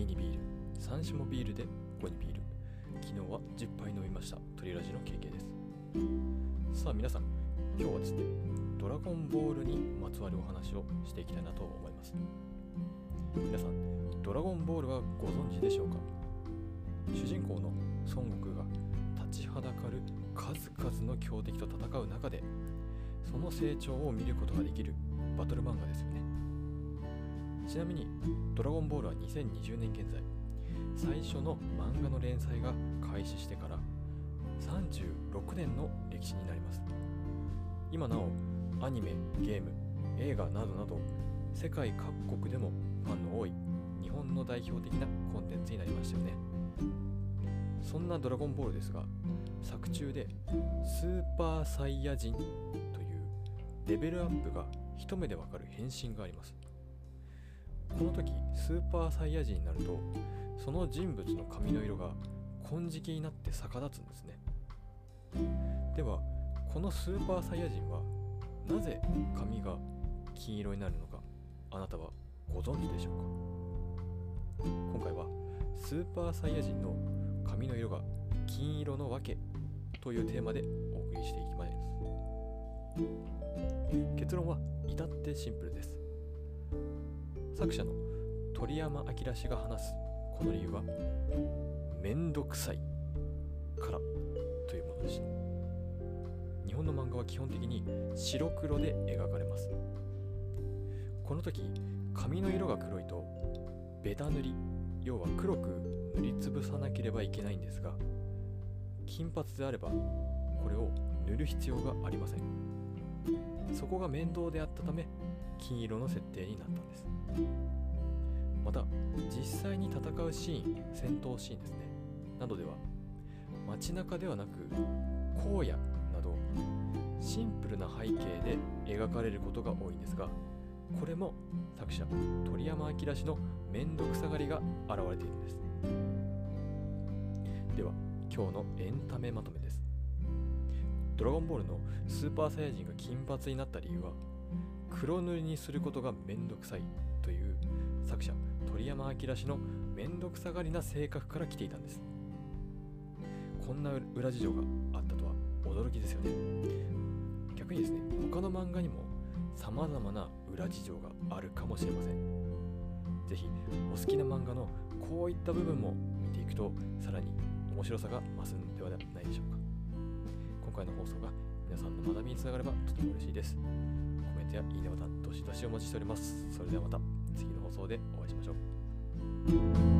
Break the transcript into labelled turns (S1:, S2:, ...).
S1: 2にビール。3種もビールで5にビール。昨日は10杯飲みました。鳥ラジの経験です。さあ皆さん今日はですねドラゴンボールにまつわるお話をしていきたいなと思います。皆さんドラゴンボールはご存知でしょうか？主人公の孫悟空が立ちはだかる数々の強敵と戦う中でその成長を見ることができるバトル漫画ですよね。ちなみに「ドラゴンボール」は2020年現在。最初の漫画の連載が開始してから36年の歴史になります。今なおアニメゲーム映画などなど世界各国でもファンの多い日本の代表的なコンテンツになりましたよね。そんなドラゴンボールですが作中でスーパーサイヤ人というレベルアップが一目でわかる変身があります。この時スーパーサイヤ人になるとその人物の髪の色が金色になって逆立つんですね。ではこのスーパーサイヤ人はなぜ髪が金色になるのかあなたはご存知でしょうか？今回はスーパーサイヤ人の髪の色が金色のわけというテーマでお送りしていきます。結論は至ってシンプルです。作者の鳥山明氏が話すこの理由はめんどくさいからというものでした。日本の漫画は基本的に白黒で描かれます。この時髪の色が黒いとベタ塗り要は黒く塗りつぶさなければいけないんですが金髪であればこれを塗る必要がありません。そこが面倒であったため金色の設定になったんです。また実際に戦うシーン戦闘シーンですね。などでは街中ではなく荒野などシンプルな背景で描かれることが多いんですがこれも作者鳥山明氏の面倒くさがりが現れているんです。では今日のエンタメまとめです。ドラゴンボールのスーパーサイヤ人が金髪になった理由は黒塗りにすることがめんどくさい。という作者鳥山明氏のめんどくさがりな性格から来ていたんです。こんな裏事情があったとは驚きですよね。逆にですね他の漫画にも様々な裏事情があるかもしれません。是非お好きな漫画のこういった部分も見ていくとさらに面白さが増すのではないでしょうか。今回の放送が皆さんの学びにつながればとても嬉しいです。コメントやいいねボタンどしどしお待ちしております。それではまた次の放送でお会いしましょう。